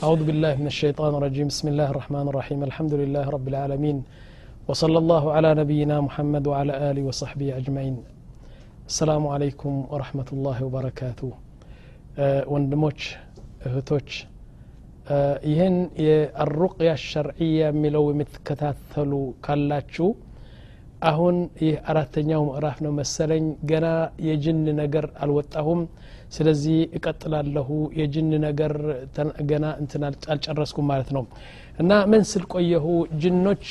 أعوذ بالله من الشيطان الرجيم بسم الله الرحمن الرحيم الحمد لله رب العالمين وصلى الله على نبينا محمد وعلى آله وصحبه أجمعين السلام عليكم ورحمة الله وبركاته ወንድሞች እህቶች ይህን የአሩቅያ ሸርዕያ የሚለው የምትከታተሉ ካላችሁ አሁን ይህ አራተኛው ምዕራፍ ነው መሰለኝ ገና የጅን ነገር አልወጣሁም ስለዚህ እቀጥላለሁ የጅን ነገር ገና እንትን አልጨረስኩም ማለት ነው። እና ምን ስል ቆየሁ? ጅኖች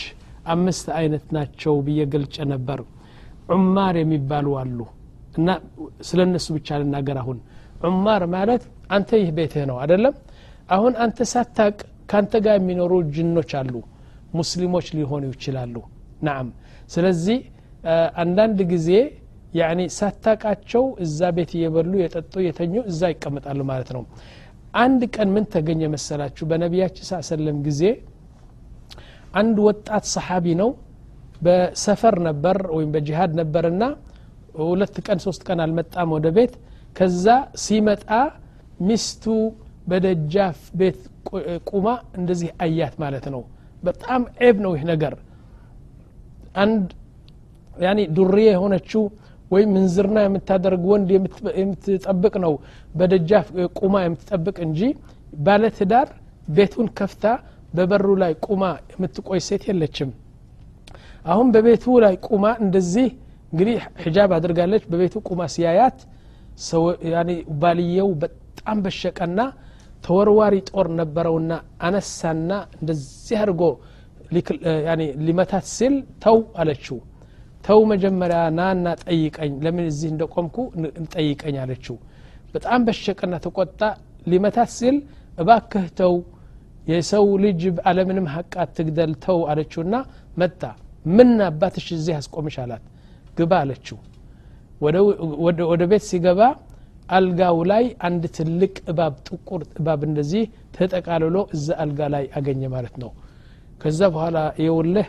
አምስት አይነት ናቸው ብዬ ገልጨ ነበር። ዑማር የሚባሉ አሉ። እና ስለ እነሱ ብቻ ልናገር አሁን። ዑማር ማለት አንተ ይህ ቤትህ ነው አደለም አሁን አንተ ሳታቅ ከአንተ ጋር የሚኖሩ ጅኖች አሉ። ሙስሊሞች ሊሆኑ ይችላሉ። ናም ስለዚህ አንዳንድ ጊዜ ያኒ ሳታቃቸው እዛ ቤት እየበሉ የጠጡ የተኙ እዛ ይቀመጣሉ ማለት ነው። አንድ ቀን ምን ተገኘ መሰላችሁ? በነቢያችን ሳ ሰለም ጊዜ አንድ ወጣት ሰሓቢ ነው። በሰፈር ነበር ወይም በጂሃድ ነበርና ሁለት ቀን ሶስት ቀን አልመጣም ወደ ቤት። ከዛ ሲመጣ ሚስቱ በደጃፍ ቤት ቁማ እንደዚህ አያት ማለት ነው። በጣም ዔብ ነው ይህ ነገር። አንድ ዱርዬ የሆነችው ወይም ምንዝርና የምታደርግ ወንድ የምትጠብቅ ነው። በደጃፍ ቁማ የምትጠብቅ እንጂ ባለትዳር ቤቱን ከፍታ በበሩ ላይ ቁማ የምትቆይ ሴት የለችም። አሁን በቤቱ ላይ ቁማ እንደዚህ እንግዲህ ሒጃብ አድርጋለች። በቤቱ ቁማ ሲያያት ባልየው በጣም በሸቀና ተወርዋሪ ጦር ነበረውና አነሳና እንደዚህ አድርጎ ሊመታት ሲል ተው አለችው ተው መጀመሪያ ናና ጠይቀኝ። ለምን እዚህ እንደ ቆምኩ ጠይቀኝ አለችው። በጣም በሸቀና ተቆጣ። ሊመታት ሲል እባክህ ተው የሰው ልጅ አለምንም ሀቅ አትግደል ተው አለችውና መጣ። ምን አባትሽ እዚህ አስቆምሽ አላት። ግባ አለችው። ወደ ቤት ሲገባ አልጋው ላይ አንድ ትልቅ እባብ ጥቁር እባብ እንደዚህ ተጠቃልሎ እዛ አልጋ ላይ አገኘ ማለት ነው። ከዛ በኋላ የውልህ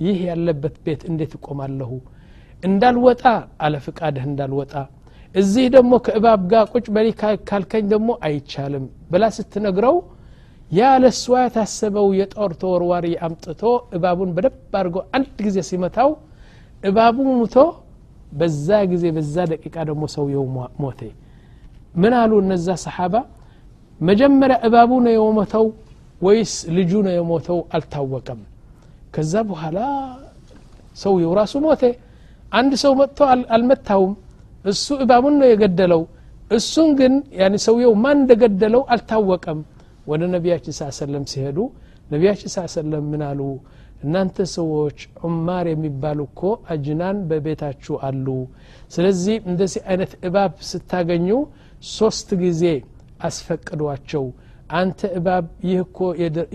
ይህ ያለበት ቤት እንዴት እቆማለሁ? እንዳልወጣ አለ ፍቃድህ እንዳልወጣ። እዚህ ደግሞ ከእባብ ጋር ቁጭ በሊ ካልከኝ ደግሞ አይቻልም ብላ ስትነግረው ያ ለእሷ የታሰበው የጦር ተወርዋሪ አምጥቶ እባቡን በደብ አድርጎ አንድ ጊዜ ሲመታው እባቡ ሙቶ በዛ ጊዜ በዛ ደቂቃ ደግሞ ሰውየው ሞቴ ምን አሉ እነዛ ሰሓባ? መጀመሪያ እባቡ ነው የሞተው ወይስ ልጁ ነው የሞተው አልታወቀም ከዛ በኋላ ሰውየው ራሱ ሞቴ አንድ ሰው መጥቶ አልመታውም። እሱ እባቡን ነው የገደለው። እሱን ግን ያኒ ሰውየው ማን እንደገደለው አልታወቀም። ወደ ነቢያችን ስ ሰለም ሲሄዱ ነቢያችን ስ ሰለም ምን አሉ? እናንተ ሰዎች ዑማር የሚባሉ እኮ አጅናን በቤታችሁ አሉ። ስለዚህ እንደዚህ አይነት እባብ ስታገኙ ሶስት ጊዜ አስፈቅዷቸው አንተ እባብ ይህ እኮ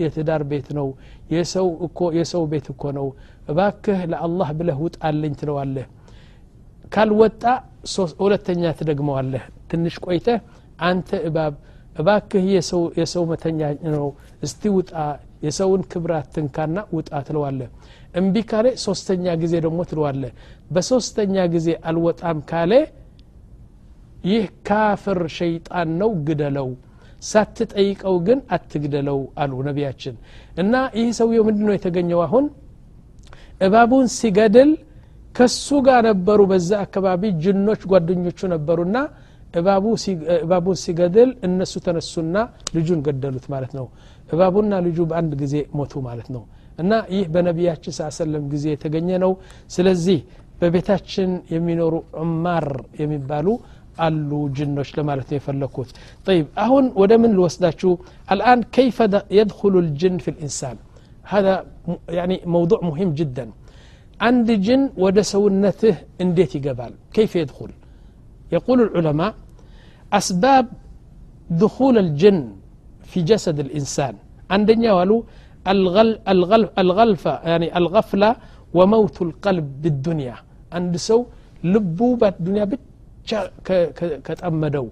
የትዳር ቤት ነው። የሰው እኮ የሰው ቤት እኮ ነው። እባክህ ለአላህ ብለህ ውጣልኝ ትለዋለህ። ካልወጣ ሁለተኛ ትደግመዋለህ። ትንሽ ቆይተህ አንተ እባብ እባክህ የሰው መተኛ ነው። እስቲ ውጣ የሰውን ክብራት ትንካና ውጣ ትለዋለህ። እምቢ ካለ ሶስተኛ ጊዜ ደግሞ ትለዋለህ። በሶስተኛ ጊዜ አልወጣም ካለ ይህ ካፍር ሸይጣን ነው ግደለው ሳትጠይቀው ግን አትግደለው አሉ ነቢያችን። እና ይህ ሰውየው ምንድ ነው የተገኘው አሁን? እባቡን ሲገድል ከሱ ጋር ነበሩ በዛ አካባቢ ጅኖች ጓደኞቹ ነበሩና እባቡን ሲገድል እነሱ ተነሱና ልጁን ገደሉት ማለት ነው። እባቡና ልጁ በአንድ ጊዜ ሞቱ ማለት ነው። እና ይህ በነቢያችን ስ ሰለም ጊዜ የተገኘ ነው። ስለዚህ በቤታችን የሚኖሩ ዑማር የሚባሉ አሉ ጅኖች ለማለት ነው የፈለግኩት طيب አሁን ወደ ምን ልወስዳችሁ الآن كيف يدخل الجن في الإنسان هذا يعني موضوع مهم جدا عند جن ወደ ሰውነትህ እንዴት ይገባል كيف يدخل يقول العلماء أسباب دخول الجن في جسد الإنسان عندنا والو الغل الغل الغلفة يعني الغفلة وموت القلب بالدنيا عند سو لبو بالدنيا ብቻ ከጠመደው።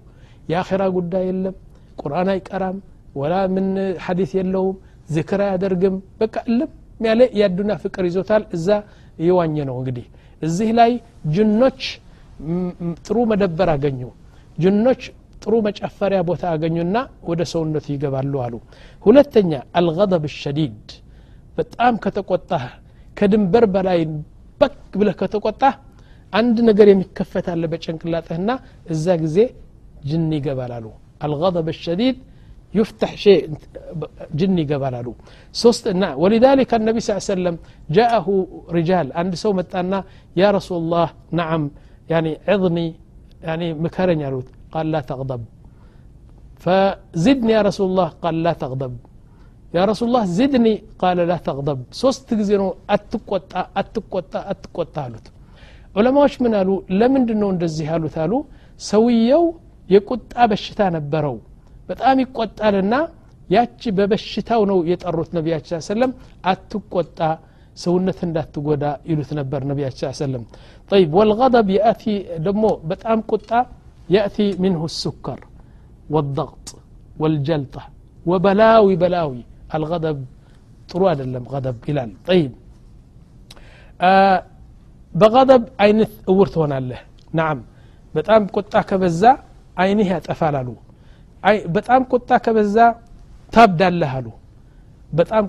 የአኼራ ጉዳይ የለም ቁርአን አይቀራም ወላ ምን ሐዲስ የለውም ዝክር አያደርግም። በቃ እልም ያለ የአዱና ፍቅር ይዞታል። እዛ እየዋኘ ነው እንግዲህ። እዚህ ላይ ጅኖች ጥሩ መደበር አገኙ። ጅኖች ጥሩ መጨፈሪያ ቦታ አገኙና ወደ ሰውነቱ ይገባሉ አሉ። ሁለተኛ አልገضብ ሸዲድ። በጣም ከተቆጣህ ከድንበር በላይ በክ ብለህ ከተቆጣህ አንድ ነገር የሚከፈት አለ በጭንቅላጥህና እዛ ጊዜ ጅን ይገባል አሉ አልغضب الشديد يفتح شيء جني يقبل አሉ ሶስት ولذلك النبي صلى الله عليه وسلم جاءه رجال عند سومت أنا يا رسول الله نعم يعني عظني يعني مكرني አሉት። قال لا تغضب فزدني يا رسول الله قال لا تغضب يا رسول الله زدني قال لا تغضب سوست ጊዜ ነው አትቆጣ አትቆጣ አትቆጣ ዑለማዎች ምን አሉ ለምንድን ነው እንደዚህ ያሉት አሉ ሰውየው የቁጣ በሽታ ነበረው በጣም ይቆጣልና ያቺ በበሽታው ነው የጠሩት ነቢያችን ሰለም አትቆጣ ሰውነት እንዳትጎዳ ይሉት ነበር ነቢያችን ሰለም طيب والغضب يأتي دمو بتام قطة يأتي منه السكر والضغط والجلطة وبلاوي بلاوي الغضب ጥሩ አይደለም غضب ይላል طيب በቀደብ አይነት እውር ትሆናለህ ናም በጣም ቁጣ ከበዛ አይንህ ያጠፋል አሉ በጣም ቁጣ ከበዛ ታብዳለህ አሉ በጣም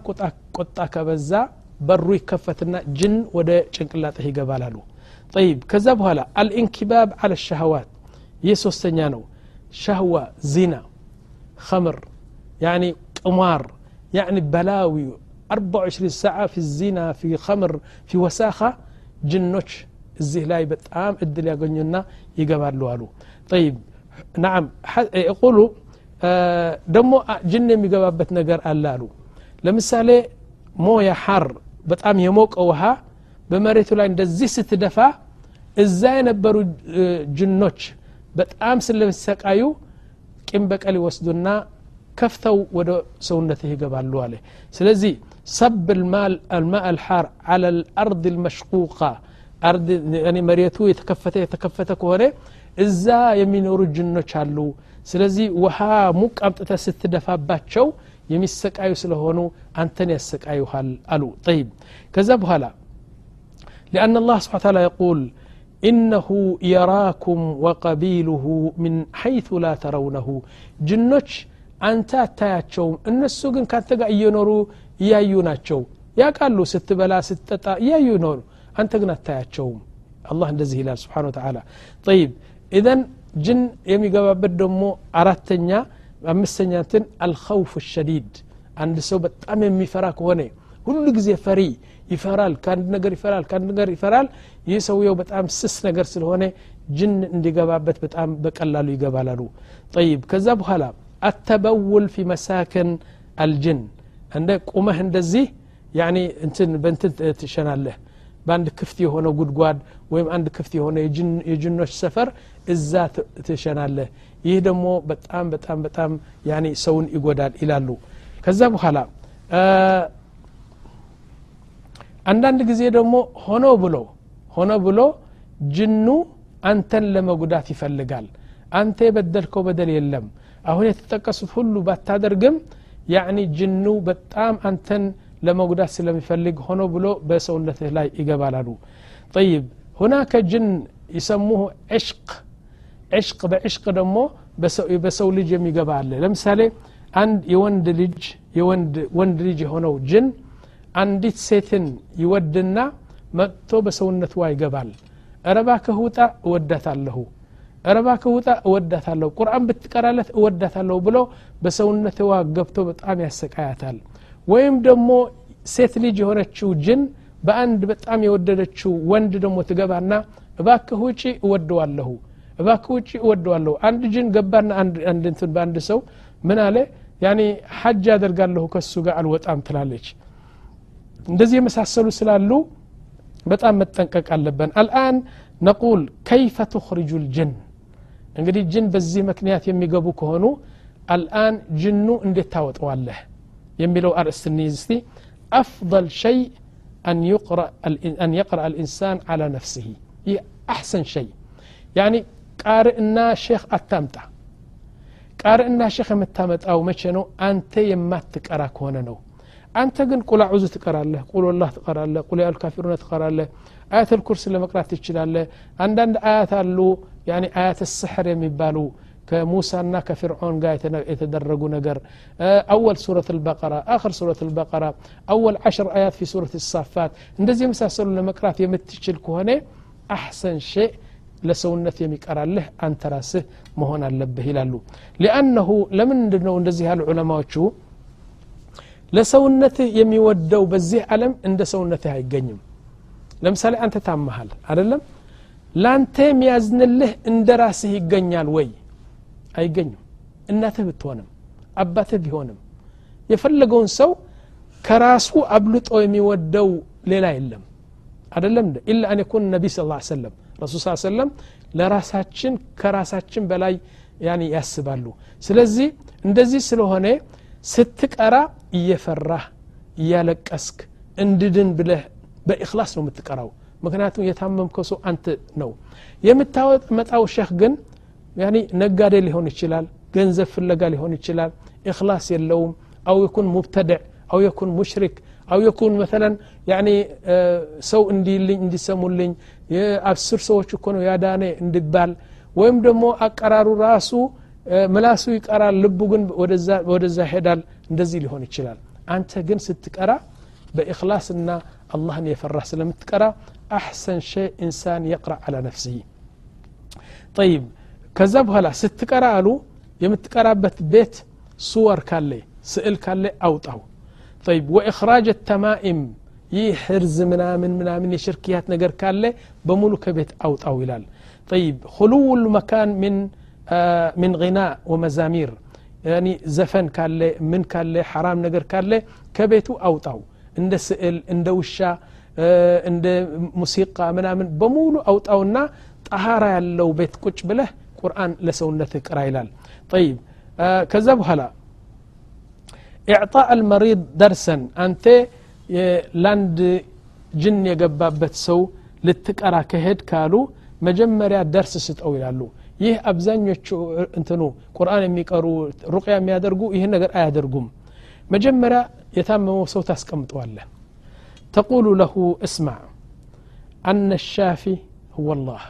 ቁጣ ከበዛ በሩ ይከፈትና ጅን ወደ ጭንቅላጥህ ይገባል አሉ ጠይብ ከዛ በኋላ አልኢንኪባብ አለ ሻህዋት ይህ ሶስተኛ ነው ሻህዋ ዚና ከምር ያኒ ቅማር يعني بلاوي 24 ساعة في الزنا في خمر في وساخة ጅኖች እዚህ ላይ በጣም እድል ያገኙና ይገባሉ አሉ። ጠይብ። ናም ቁሉ ደግሞ ጅን የሚገባበት ነገር አለ አሉ። ለምሳሌ ሞያ ሐር በጣም የሞቀ ውሃ በመሬቱ ላይ እንደዚህ ስትደፋ እዛ የነበሩ ጅኖች በጣም ስለሚሰቃዩ ቂም በቀል ይወስዱና ከፍተው ወደ ሰውነትህ ይገባሉ አለ። ስለዚህ ሰብ الماء الحار على الأرض المشقوقة أرض يعني መሬቱ የተከፈተ የተከፈተ ከሆነ እዛ የሚኖሩ ጅኖች አሉ ስለዚህ ውሃ ሙቅ አምጥተ ስትደፋባቸው የሚሰቃዩ ስለሆኑ አንተን ያሰቃዩሃል አሉ ጠይብ ከዛ በኋላ لأن الله سبحانه وتعالى يقول إنه يراكم وقبيله من حيث لا ترونه جنوش አንተ አታያቸውም። እነሱ ግን ካንተ ጋር እየኖሩ እያዩ ናቸው። ያቃሉ ስትበላ ስትጠጣ እያዩ ኖሩ አንተ ግን አታያቸውም። አላህ እንደዚህ ይላል ስብሓን ተላ ጠይብ ኢዘን ጅን የሚገባበት ደግሞ አራተኛ አምስተኛ እንትን አልኸውፍ ሸዲድ። አንድ ሰው በጣም የሚፈራ ከሆነ ሁሉ ጊዜ ፈሪ ይፈራል ከአንድ ነገር ይፈራል ከአንድ ነገር ይፈራል። ይህ ሰውየው በጣም ስስ ነገር ስለሆነ ጅን እንዲገባበት በጣም በቀላሉ ይገባላሉ ጠይብ ከዛ በኋላ አተበውል ፊ መሳከን አልጅን። እንደ ቁመህ እንደዚህ ያኒ እንትን በንትን ትሸናለህ። በአንድ ክፍት የሆነ ጉድጓድ ወይም አንድ ክፍት የሆነ የጅኖች ሰፈር እዛ ትሸናለህ። ይህ ደግሞ በጣም በጣም በጣም ያኒ ሰውን ይጎዳል ይላሉ። ከዛ በኋላ አንዳንድ ጊዜ ደግሞ ሆኖ ብሎ ሆኖ ብሎ ጅኑ አንተን ለመጉዳት ይፈልጋል። አንተ የበደልከው በደል የለም አሁን የተጠቀሱት ሁሉ ባታደርግም ያኒ ጅኑ በጣም አንተን ለመጉዳት ስለሚፈልግ ሆኖ ብሎ በሰውነትህ ላይ ይገባላሉ ጠይብ ሁናከ ጅን ይሰሙሁ ዕሽቅ ዕሽቅ በዕሽቅ ደግሞ በሰው ልጅ የሚገባ አለ ለምሳሌ አንድ የወንድ ልጅ ወንድ ልጅ የሆነው ጅን አንዲት ሴትን ይወድና መጥቶ በሰውነትዋ ይገባል እረባ ከህውጣ እወዳታለሁ እረባ ከውጣ እወዳታለሁ ቁርአን ብትቀራለት እወዳታለሁ ብሎ በሰውነትዋ ገብቶ በጣም ያሰቃያታል። ወይም ደግሞ ሴት ልጅ የሆነችው ጅን በአንድ በጣም የወደደችው ወንድ ደግሞ ትገባና እባክህ ውጪ እወደዋለሁ እባክህ ውጪ እወደዋለሁ። አንድ ጅን ገባና አንድ እንትን በአንድ ሰው ምን አለ? ያኒ ሐጅ አደርጋለሁ ከሱ ጋር አልወጣም ትላለች። እንደዚህ የመሳሰሉ ስላሉ በጣም መጠንቀቅ አለብን። አልአን ነቁል ከይፈ ትኽርጁ ልጅን እንግዲህ ጅን በዚህ ምክንያት የሚገቡ ከሆኑ አልአን ጅኑ እንዴት ታወጠዋለህ የሚለው አርእስት እንይዝ እስቲ አፍضል ሸይ አን የቅረአ ልኢንሳን አላ ነፍስህ ይህ አሕሰን ሸይ ያኒ ቃርዕና ሼክ አታምጣ ቃርዕና ሼክ የምታመጣው መቼ ነው አንተ የማትቀራ ከሆነ ነው አንተ ግን ቁል አዑዙ ትቀራለህ ቁል ወላህ ትቀራለህ ቁል ያልካፊሩነ ትቀራለህ አያተል ኩርስ ለመቅራት ትችላለህ አንዳንድ አያት አሉ አያት ስሕር የሚባሉ ከሙሳና ከፍርዖን ጋር የተደረጉ ነገር አወል ሱረት ልበቀራ አክር ሱረት ልበቀራ አወል ዓሽር አያት ፊ ሱረት ሳፋት እንደዚህ የመሳሰሉ ለመቅራት የምትችል ከሆነ አሕሰን ሸእ ለሰውነት የሚቀራልህ አንተ ራስህ መሆን አለብህ ይላሉ ሊአነሁ ለምንድ ነው እንደዚህ ያሉ ዑለማዎቹ ለሰውነትህ የሚወደው በዚህ ዓለም እንደ ሰውነትህ አይገኝም ለምሳሌ አንተ ታመሃል አደለም ላንተ የሚያዝንልህ እንደ ራስህ ይገኛል ወይ? አይገኝም እናትህ ብትሆንም አባትህ ቢሆንም። የፈለገውን ሰው ከራሱ አብልጦ የሚወደው ሌላ የለም። አደለም ኢላ አን የኩን ነቢ ስ ሰለም ረሱል ስ ሰለም ለራሳችን ከራሳችን በላይ ያስባሉ። ስለዚህ እንደዚህ ስለሆነ ስትቀራ እየፈራህ እያለቀስክ እንድድን ብለህ በእክላስ ነው የምትቀራው ምክንያቱም የታመምከው ሰው አንተ ነው። የምታመጣው ሸህ ግን ያኒ ነጋዴ ሊሆን ይችላል ገንዘብ ፍለጋ ሊሆን ይችላል እክላስ የለውም። አው የኩን ሙብተድዕ አው የኩን ሙሽሪክ አው የኩን መተለን ሰው እንዲልኝ እንዲሰሙልኝ የአስር ሰዎች እኮ ነው ያዳነ እንዲባል ወይም ደግሞ አቀራሩ ራሱ ምላሱ ይቀራል ልቡ ግን ወደዛ ይሄዳል። እንደዚህ ሊሆን ይችላል። አንተ ግን ስትቀራ በእክላስና አላህን የፈራህ ስለምትቀራ አሕሰን ሸይ ኢንሳን የቅራ አላ ነፍስህ ጠይብ ከዛ በኋላ ስትቀራ አሉ የምትቀራበት ቤት ሱወር ካለ ስዕል ካለ አውጣው طيب وإخراج التمائم ይህ ሕርዝ ምናምን ምናምን የሽርክያት ነገር ካለ በሙሉ ከቤት አውጣው ይላል طيب خلو المكان من آه من غناء ومزامير يعني زفن ካለ ምን ካለ حرام ነገር ካለ ከቤቱ አውጣው እንደ ስዕል እንደ ውሻ እንደ ሙሲቃ ምናምን በሙሉ አውጣውና ጠሃራ ያለው ቤት ቁጭ ብለህ ቁርአን ለሰውነት ቅራ ይላል። ጠይብ። ከዛ በኋላ ኢዕጣእ አልመሪድ ደርሰን አንተ ላንድ ጅን የገባበት ሰው ልትቀራ ከሄድ ካሉ መጀመሪያ ደርስ ስጠው ይላሉ። ይህ አብዛኞቹ እንትኑ ቁርአን የሚቀሩ ሩቅያ የሚያደርጉ ይህን ነገር አያደርጉም። መጀመሪያ የታመመው ሰው ታስቀምጠዋለህ። ተቁሉ ለሁ እስማዕ አነ الشافي هو الله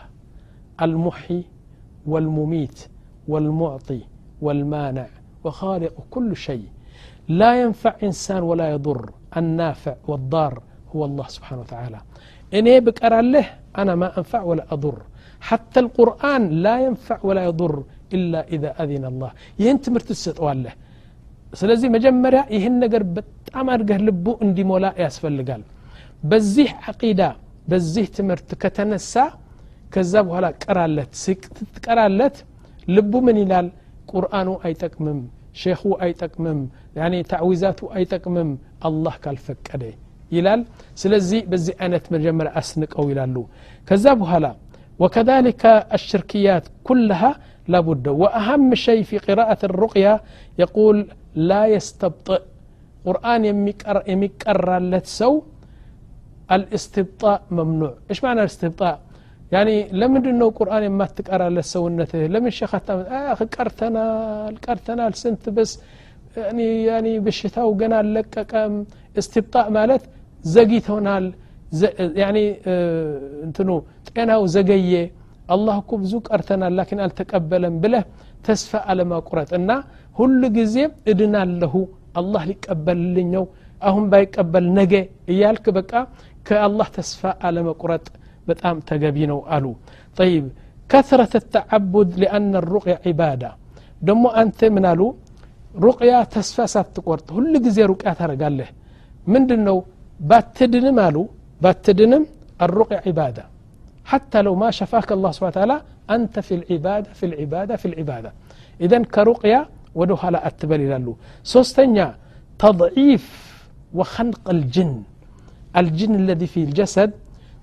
المحي والمميت والمعطي والمانع وخالق كل شيء لا ينفع إنسان ولا يضر النافع والضار هو الله سبحانه وتعالى إني بقرا له أنا ما أنفع ولا أضر حتى القرآن لا ينفع ولا يضر إلا إذا أذن الله ይህን ትምህርት ትሰጠዋለህ ስለዚህ መጀመሪያ ይህን ነገር በጣም አድርገህ ልቡ እንዲሞላ ያስፈልጋል በዚህ አቂዳ በዚህ ትምህርት ከተነሳ ከዛ በኋላ ቀራለት ስትቀራለት ልቡ ምን ይላል ቁርአኑ አይጠቅምም ሼኹ አይጠቅምም ያኒ ታዕዊዛቱ አይጠቅምም አላህ ካልፈቀደ ይላል ስለዚህ በዚህ አይነት መጀመሪያ አስንቀው ይላሉ ከዛ በኋላ وكذلك الشركيات كلها لابد وأهم شيء في قراءة الرقية يقول لا يستبطئ قرآن يمكر لتسو الاستبطاء ممنوع إيش معنى الاستبطاء يعني لمن انه قرآن ما تقرا لسونته لمن شيخ اخ قرتنال قرتنال سنت بس يعني يعني بشتاو قنا لققم استبطاء مالت زقيت هونال يعني እንትኑ ጤናው ዘገየ አላህ እኮ ብዙ ቀርተናል ላኪን አልተቀበለም ብለህ ተስፋ አለመቁረጥ እና ሁሉ ጊዜ እድናለሁ አላህ ሊቀበልልኝ ነው አሁን ባይቀበል ነገ እያልክ በቃ ከአላህ ተስፋ አለመቁረጥ በጣም ተገቢ ነው አሉ طيب كثرة التعبد لأن الرقية عبادة ደሞ አንተ ምን አሉ ሩቅያ ተስፋ ሳትቆርጥ ሁሉ ጊዜ ሩቅያ ታደረጋለህ ምንድን ነው ባትድንም አሉ ባትድንም الرقية عبادة حتى لو ما شفاك الله سبحانه وتعالى أنت في العبادة في العبادة في العبادة إذن كرقية ودو هلا أتبل لالو سوستنيا تضعيف وخنق الجن الجن الذي في الجسد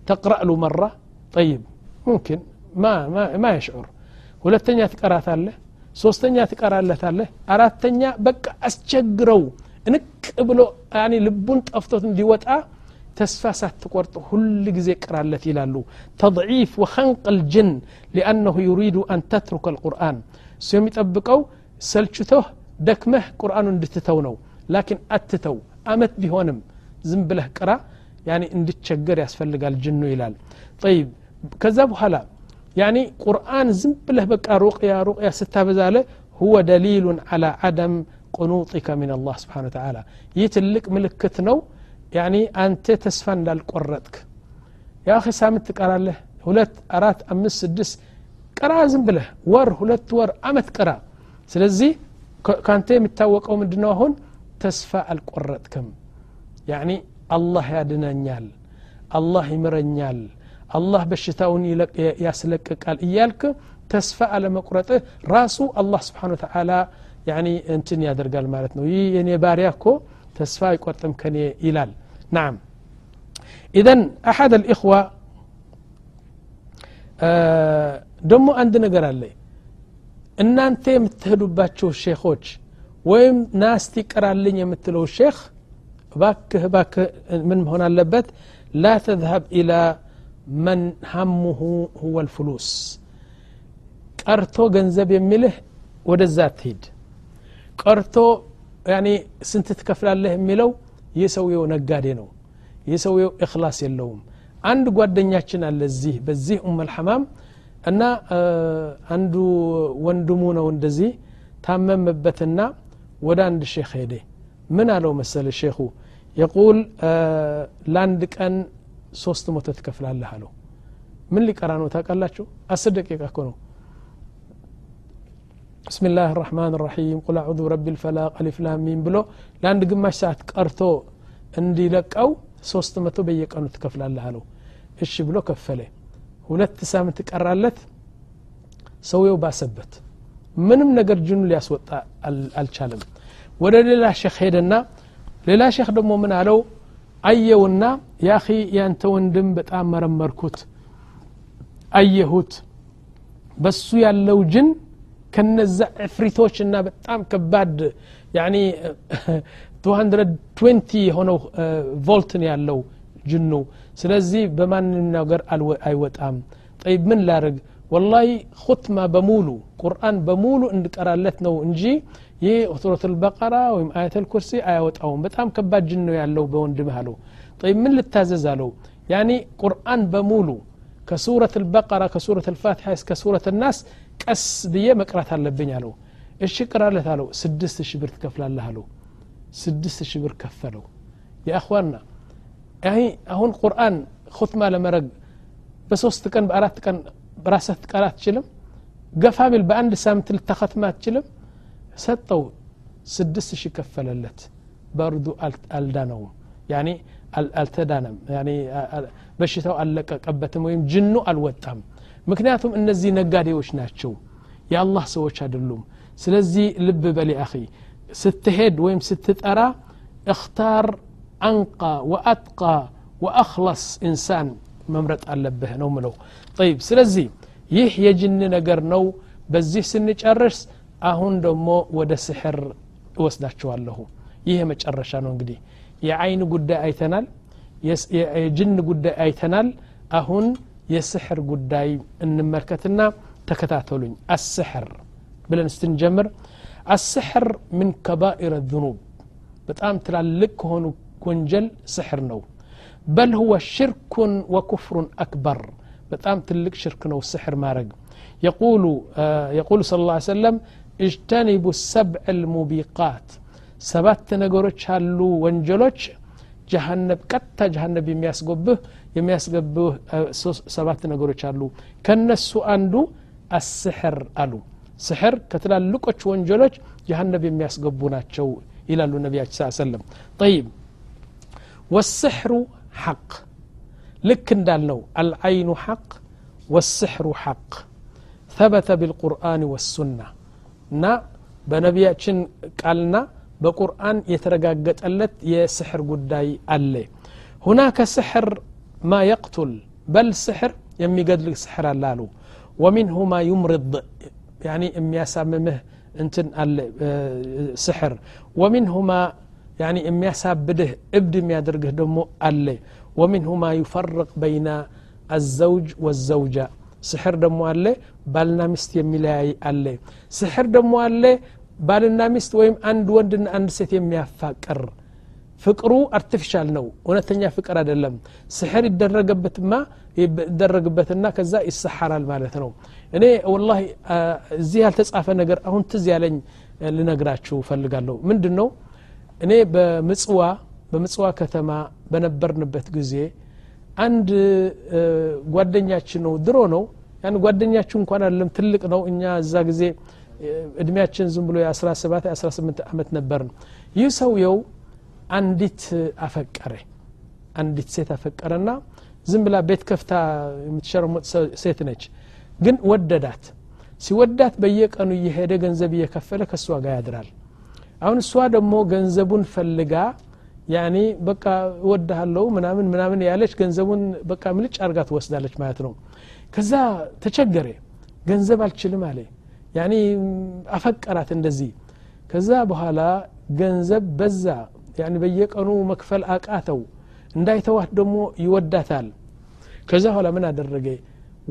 تقرأ له مرة طيب ممكن ما ما, ما يشعر. ولتنيا تقرأ ثالث سوستنيا تقرأ له ثالث أراتنيا بقى أسجقرو نك بلو يعني لبون تأفتوت دي وطا تسفى ساتقورت كل جزي قرأ له تلالو تضعيف وخنق الجن لأنه يريد أن تترك القرآن سيومي تبقو سلشتوه دكمه قرآن دتتونو لكن أتتو أمت بهونم ዝም ብለህ ቅራ ያኒ እንድቸገር ያስፈልጋል ጅኑ ይላል ጠይብ ከዛ በኋላ ያኒ ቁርአን ዝም ብለህ በቃ ሩቅያ ሩቅያ ስታበዛለ ሁወ ደሊሉን ዓላ ዓደም ቁኑጢከ ምን አላህ ስብሓን ተዓላ ይህ ትልቅ ምልክት ነው ያኒ አንተ ተስፋ እንዳልቆረጥክ የአኺ ሳምንት ትቀራለህ ሁለት አራት አምስት ስድስት ቅራ ዝም ብለህ ወር ሁለት ወር አመት ቅራ ስለዚህ ከአንተ የሚታወቀው ምንድነው አሁን ተስፋ አልቆረጥክም ያኒ አላህ ያድነኛል አላህ ይምረኛል አላህ በሽታውን ያስለቅቃል እያልክ ተስፋ አለመቁረጥህ ራሱ አላህ ስብሓን ተዓላ ያኒ እንትን ያደርጋል ማለት ነው ይህ የኔ ባሪያ እኮ ተስፋ አይቆርጥም ከኔ ይላል ናም ኢዘን አሐድ አልእኽዋ ደግሞ አንድ ነገር አለ እናንተ የምትሄዱባቸው ሼኾች ወይም ናስቲ ቅራልኝ የምትለው ሼክ باكه باكه من هنا اللبت لا تذهب إلى من همه هو الفلوس. قرتو جنزب يمله ودزات هيد قرتو يعني سنت تكفل الله ملو يسوي ونقادينو يسوي إخلاص يلوم عند قوادنياتنا اللزيه بزي أم الحمام أنا عندو وندمونا وندزيه تامم مبتنا ودان الشيخ هيدي من على مسألة الشيخو የቁል ለአንድ ቀን ሶስት መቶ ትከፍላለህ አለው ምን ሊቀራ ነው ታውቃላችሁ አስር ደቂቃ እኮ ነው بسم الله الرحمن الرحيم قل أعوذ برب الفلاق ألف لام ميم بلو لأن قماش ساعة قرتو اندي لقاو ሶስት መቶ በየቀኑ ትከፍላለህ አለው እሺ ብሎ ከፈለ ሁለት ሳምንት ቀራለት ሰውየው ባሰበት ምንም ነገር ጅኑ ሊያስወጣ አልቻለም ወደ ሌላ ሼክ ሄደና ሌላ ሼክ ደግሞ ምን አለው አየውና ያኺ ያንተ ወንድም በጣም መረመርኩት አየሁት በሱ ያለው ጅን ከነዛ ዕፍሪቶች እና በጣም ከባድ ያኒ 220 የሆነው ቮልትን ያለው ጅኑ ስለዚህ በማንም ነገር አይወጣም ጠይብ ምን ላርግ ወላሂ ኹትማ በሙሉ ቁርአን በሙሉ እንድቀራለት ነው እንጂ ይህ ሱረት ልበቀራ ወይም አያት ልኩርሲ አያወጣውም በጣም ከባድ ጅን ነው ያለው በወንድምህ አለው ጠይብ ምን ልታዘዝ አለው ያኒ ቁርአን በሙሉ ከሱረት ልበቀራ ከሱረት ልፋትሐ እስከ ሱረት ናስ ቀስ ብዬ መቅራት አለብኝ አለው እሺ ቅራለት አለው ስድስት ሺህ ብር ትከፍላለህ አለው ስድስት ሺህ ብር ከፈለው የአኽዋና አሁን ቁርአን ኹትማ ለመረግ በሶስት ቀን በአራት ቀን በራስህ ትቀራ አትችልም ገፋ ቢል በአንድ ሳምንት ልታኸትማ አትችልም ሰጠው ስድስት ሺህ ከፈለለት በእርዱ አልዳነውም ያኔ አልተዳነም በሽታው አልለቀቀበትም ወይም ጅኑ አልወጣም ምክንያቱም እነዚህ ነጋዴዎች ናቸው የአላህ ሰዎች አይደሉም ስለዚህ ልብ በሊ አኺ ስትሄድ ወይም ስትጠራ እክታር አንቃ ወአጥቃ ወአክለስ ኢንሳን መምረጥ አለብህ ነው ምለው ጠይብ ስለዚህ ይህ የጅን ነገር ነው በዚህ ስንጨርስ አሁን ደግሞ ወደ ስሕር እወስዳችኋለሁ ይህ የመጨረሻ ነው እንግዲህ የአይን ጉዳይ አይተናል የጅን ጉዳይ አይተናል አሁን የስሕር ጉዳይ እንመልከትና ተከታተሉኝ አስሕር ብለን ስትንጀምር አስሕር ምን ከባኢር ذኑብ በጣም ትላልቅ ከሆኑ ወንጀል ስሕር ነው በል ሁወ ሽርኩን ወኩፍሩን አክበር በጣም ትልቅ ሽርክ ነው ስሕር ማድረግ يقول يقول صلى الله عليه وسلم እጅተኒቡ ሰብዕ ልሙቢቃት ሰባት ነገሮች አሉ ወንጀሎች ጀሃነብ ቀጥታ ጀሃነብ የሚያስጎብህ የሚያስገብህ ሰባት ነገሮች አሉ ከነሱ አንዱ አስሕር አሉ ስሕር ከትላልቆች ወንጀሎች ጀሃነብ የሚያስገቡ ናቸው ይላሉ ነቢያችን ስ ሰለም ጠይብ ወስሕሩ ሐቅ ልክ እንዳልነው አልዓይኑ ሐቅ ወስሕሩ ሐቅ ثبت بالقرآن والسنة እና በነቢያችን ቃልና በቁርአን የተረጋገጠለት የስሕር ጉዳይ አለ ሁናከ ስሕር ማ የቅቱል በል ስሕር የሚገድል ስሕር አለ አሉ ወሚንሁ ማ ዩምርድ ያኒ የሚያሳምምህ እንትን አለ ስሕር ወሚንሁ ማ ያኒ የሚያሳብድህ እብድ የሚያደርግህ ደግሞ አለ ወሚንሁ ማ ዩፈርቅ በይና አዘውጅ ወዘውጃ ስሕር ደግሞ አለ ባልና ሚስት የሚለያይ አለ። ስሕር ደግሞ አለ ባልና ሚስት ወይም አንድ ወንድና አንድ ሴት የሚያፋቅር። ፍቅሩ አርቲፊሻል ነው እውነተኛ ፍቅር አይደለም። ስሕር ይደረገበትማ ይደረግበትና ከዛ ይሰሐራል ማለት ነው። እኔ ወላሂ እዚህ ያልተጻፈ ነገር አሁን ትዝ ያለኝ ልነግራችሁ ፈልጋለሁ ምንድን ነው እኔ በምጽዋ በምጽዋ ከተማ በነበርንበት ጊዜ አንድ ጓደኛችን ነው። ድሮ ነው። ያን ጓደኛችሁ እንኳን አይደለም ትልቅ ነው። እኛ እዛ ጊዜ እድሜያችን ዝም ብሎ የ17 18 ዓመት ነበርን ይህ ሰውየው አንዲት አፈቀረ። አንዲት ሴት አፈቀረና ዝም ብላ ቤት ከፍታ የምትሸረሙጥ ሴት ነች። ግን ወደዳት። ሲወዳት በየቀኑ እየሄደ ገንዘብ እየከፈለ ከእሷ ጋር ያድራል። አሁን እሷ ደግሞ ገንዘቡን ፈልጋ ያኒ በቃ እወድሃለሁ ምናምን ምናምን ያለች ገንዘቡን በቃ ምልጭ አርጋ ትወስዳለች ማለት ነው ከዛ ተቸገረ ገንዘብ አልችልም አለ ያኒ አፈቀራት እንደዚህ ከዛ በኋላ ገንዘብ በዛ ያኒ በየቀኑ መክፈል አቃተው እንዳይተዋት ደግሞ ይወዳታል ከዛ በኋላ ምን አደረገ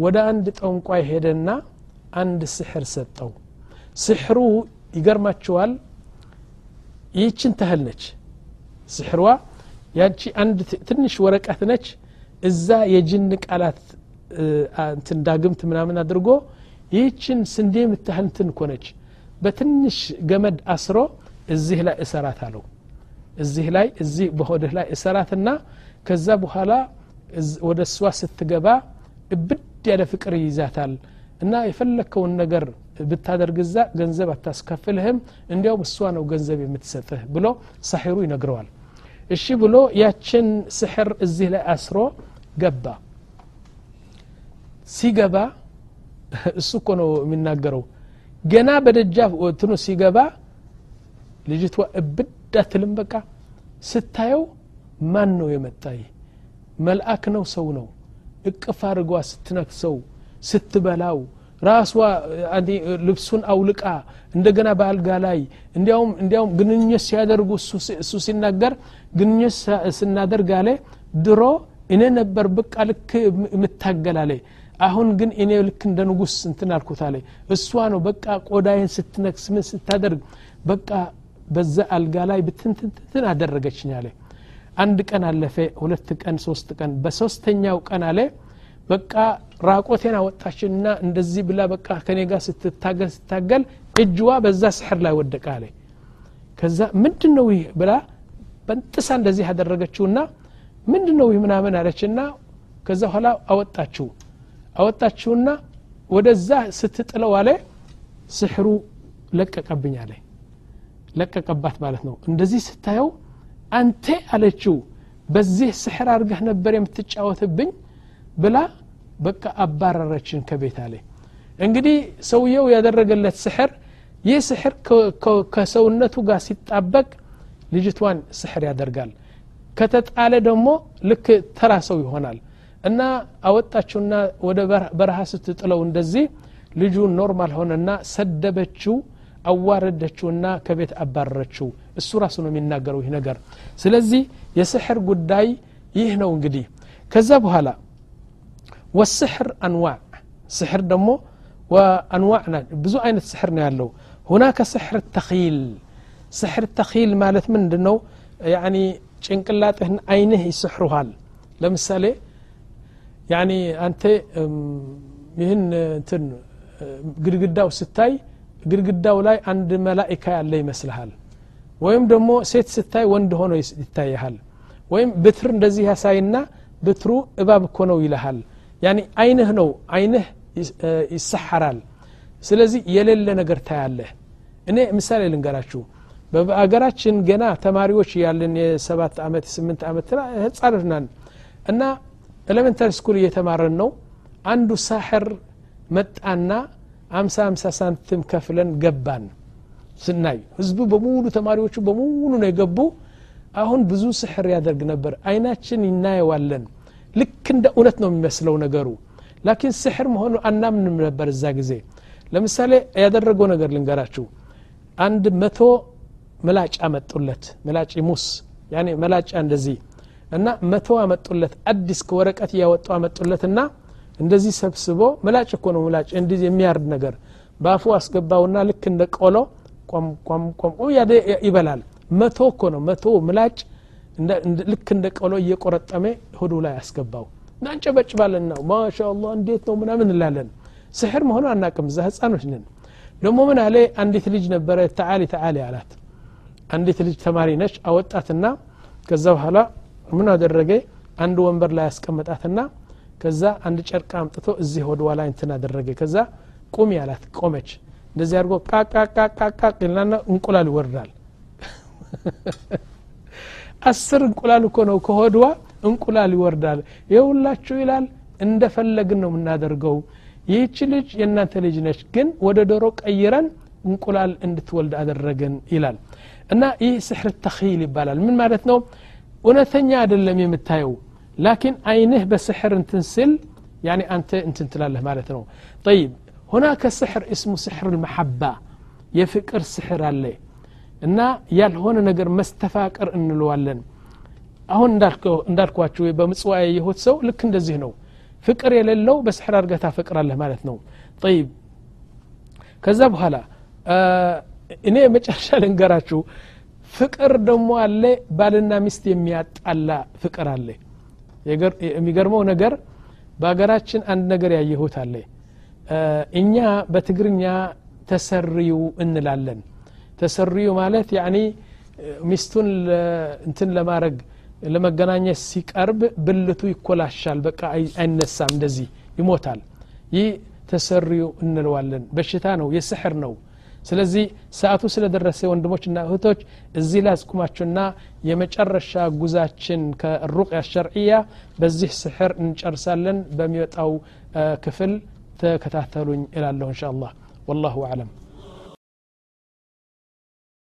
ወደ አንድ ጠንቋይ ሄደና አንድ ስሕር ሰጠው ስሕሩ ይገርማቸዋል ይህችን ታህል ነች ስሕርዋ ያቺ አንድ ትንሽ ወረቀት ነች እዛ የጅን ቃላት እንትን ዳግምት ምናምን አድርጎ ይህችን ስንዴ የምታህል እንትን እኮ ነች በትንሽ ገመድ አስሮ እዚህ ላይ እሰራት አለው እዚህ ላይ እዚህ በሆድህ ላይ እሰራትና ከዛ በኋላ ወደ እሷ ስትገባ እብድ ያለ ፍቅር ይይዛታል እና የፈለግከውን ነገር ብታደርግ እዛ ገንዘብ አታስከፍልህም እንዲያውም እሷ ነው ገንዘብ የምትሰጥህ ብሎ ሳሒሩ ይነግረዋል እሺ ብሎ ያችን ስሕር እዚህ ላይ አስሮ ገባ። ሲገባ እሱ እኮ ነው የሚናገረው። ገና በደጃፍ ትኑ ሲገባ ልጅቷ እብድ አትልም። በቃ ስታየው ማን ነው የመጣ መልአክ ነው ሰው ነው። እቅፍ አድርጓ ስትነክሰው ስትበላው ራሷ ልብሱን አውልቃ እንደገና በአልጋ ላይ እንዲያውም እንዲያውም ግንኙነት ሲያደርጉ እሱ ሲናገር ግንኙነት ስናደርግ አለ ድሮ እኔ ነበር በቃ ልክ የምታገላለ አሁን ግን እኔ ልክ እንደ ንጉስ እንትን አልኩት አለ። እሷ ነው በቃ ቆዳይን ስትነክስ ምን ስታደርግ በቃ በዛ አልጋ ላይ ብትንትንትን አደረገችኝ አለ። አንድ ቀን አለፈ ሁለት ቀን ሶስት ቀን በሶስተኛው ቀን አለ በቃ ራቆቴን አወጣችንና እንደዚህ ብላ በቃ ከኔ ጋር ስትታገል ስታገል እጅዋ በዛ ስሕር ላይ ወደቀ አለ ከዛ ምንድን ነው ይህ ብላ በንጥሳ እንደዚህ ያደረገችውና ምንድን ነው ይህ ምናምን አለችና ከዛ በኋላ አወጣችው አወጣችውና ወደዛ ስትጥለው አለ ስሕሩ ለቀቀብኝ አለ ለቀቀባት ማለት ነው እንደዚህ ስታየው አንቴ አለችው በዚህ ስሕር አድርገህ ነበር የምትጫወትብኝ ብላ በቃ አባረረችን ከቤት አለ። እንግዲህ ሰውየው ያደረገለት ስሕር ይህ ስሕር ከሰውነቱ ጋር ሲጣበቅ ልጅቷን ስሕር ያደርጋል። ከተጣለ ደግሞ ልክ ተራ ሰው ይሆናል። እና አወጣችውና ወደ በረሃ ስትጥለው እንደዚህ ልጁ ኖርማል ሆነና ሰደበችው አዋረደችውና ከቤት አባረረችው። እሱ ራሱ ነው የሚናገረው ይህ ነገር። ስለዚህ የስሕር ጉዳይ ይህ ነው እንግዲህ። ከዛ በኋላ والسحر أنواع سحر دمو وأنواعنا بزو أين السحر نالو هناك سحر التخيل سحر التخيل مالت من دنو يعني ጭንቅላትህን አይንህ ይስሕሩሃል ለምሳሌ ያኒ አንተ ይህን እንትን ግድግዳው ስታይ ግድግዳው ላይ አንድ መላኢካ ያለ ይመስልሃል ወይም ደግሞ ሴት ስታይ ወንድ ሆኖ ይታይሃል ወይም ብትር እንደዚህ ያሳይና ብትሩ እባብ እኮ ነው ይልሃል ያኒ አይንህ ነው አይንህ ይሰሐራል። ስለዚህ የሌለ ነገር ታያለህ። እኔ ምሳሌ ልንገራችሁ። በአገራችን ገና ተማሪዎች ያለን የሰባት ዓመት የስምንት ዓመት ህጻኖች ናን እና ኤሌመንታሪ ስኩል እየተማረን ነው። አንዱ ሳሕር መጣና አምሳ አምሳ ሳንቲም ከፍለን ገባን ስናይ። ህዝቡ በሙሉ ተማሪዎቹ በሙሉ ነው የገቡ። አሁን ብዙ ስሕር ያደርግ ነበር። አይናችን ይናየዋለን ልክ እንደ እውነት ነው የሚመስለው ነገሩ። ላኪን ስሕር መሆኑ አናምንም ነበር እዛ ጊዜ። ለምሳሌ ያደረገው ነገር ልንገራችሁ። አንድ መቶ ምላጭ አመጡለት። ምላጭ ሙስ ያኔ መላጫ እንደዚህ እና መቶ አመጡለት። አዲስ ከወረቀት እያወጡ አመጡለትና እንደዚህ ሰብስቦ ምላጭ እኮ ነው ምላጭ እንዲህ የሚያርድ ነገር። በአፉ አስገባውና ልክ እንደ ቆሎ ቆምቆምቆም ይበላል። መቶ እኮ ነው መቶ ምላጭ ልክ እንደ ቆሎ እየቆረጠመ ሆዱ ላይ አስገባው። እናንጨበጭባለን ነው። ማሻ አላህ እንዴት ነው ምናምን እንላለን። ስሕር መሆኑ አናቅም እዛ ህፃኖች ነን። ደግሞ ምን አለ? አንዲት ልጅ ነበረ ተዓሊ ተዓሊ አላት። አንዲት ልጅ ተማሪ ነች። አወጣትና ከዛ በኋላ ምን አደረገ? አንድ ወንበር ላይ ያስቀመጣትና ከዛ አንድ ጨርቅ አምጥቶ እዚህ ወደ ኋላ እንትን አደረገ። ከዛ ቁሚ አላት። ቆመች። እንደዚህ አድርጎ ቃቃቃቃቃቅ ይላና እንቁላል ይወርዳል አስር እንቁላል እኮ ነው ከሆድዋ እንቁላል ይወርዳል የሁላችሁ ይላል እንደፈለግን ነው የምናደርገው ይህች ልጅ የእናንተ ልጅ ነች ግን ወደ ዶሮ ቀይረን እንቁላል እንድትወልድ አደረግን ይላል እና ይህ ስሕር ተኺል ይባላል ምን ማለት ነው እውነተኛ አይደለም የምታየው ላኪን አይንህ በስሕር እንትን ስል ያኒ አንተ እንትን ትላለህ ማለት ነው ጠይብ ሁናከ ስሕር እስሙ ስሕር ልመሐባ የፍቅር ስሕር አለ እና ያልሆነ ነገር መስተፋቅር እንለዋለን። አሁን እንዳልኳችሁ በምጽዋ ያየሁት ሰው ልክ እንደዚህ ነው። ፍቅር የሌለው በስሕር አድርገህ ታፈቅራለህ ማለት ነው። ጠይብ። ከዛ በኋላ እኔ መጨረሻ ልንገራችሁ። ፍቅር ደግሞ አለ ባልና ሚስት የሚያጣላ ፍቅር አለ። የሚገርመው ነገር በሀገራችን አንድ ነገር ያየሁት አለ። እኛ በትግርኛ ተሰርዩ እንላለን ተሰርዩ ማለት ያኒ ሚስቱን እንትን ለማድረግ ለመገናኘት ሲቀርብ ብልቱ ይኮላሻል በቃ አይነሳም እንደዚህ ይሞታል ይህ ተሰርዩ እንለዋለን በሽታ ነው የስሕር ነው ስለዚህ ሰዓቱ ስለደረሰ ወንድሞችና እህቶች እዚህ ላይ አስቁማችሁና የመጨረሻ ጉዛችን ከሩቅያ ሸርዕያ በዚህ ስሕር እንጨርሳለን በሚወጣው ክፍል ተከታተሉኝ እላለሁ እንሻ አላህ ወላሁ አለም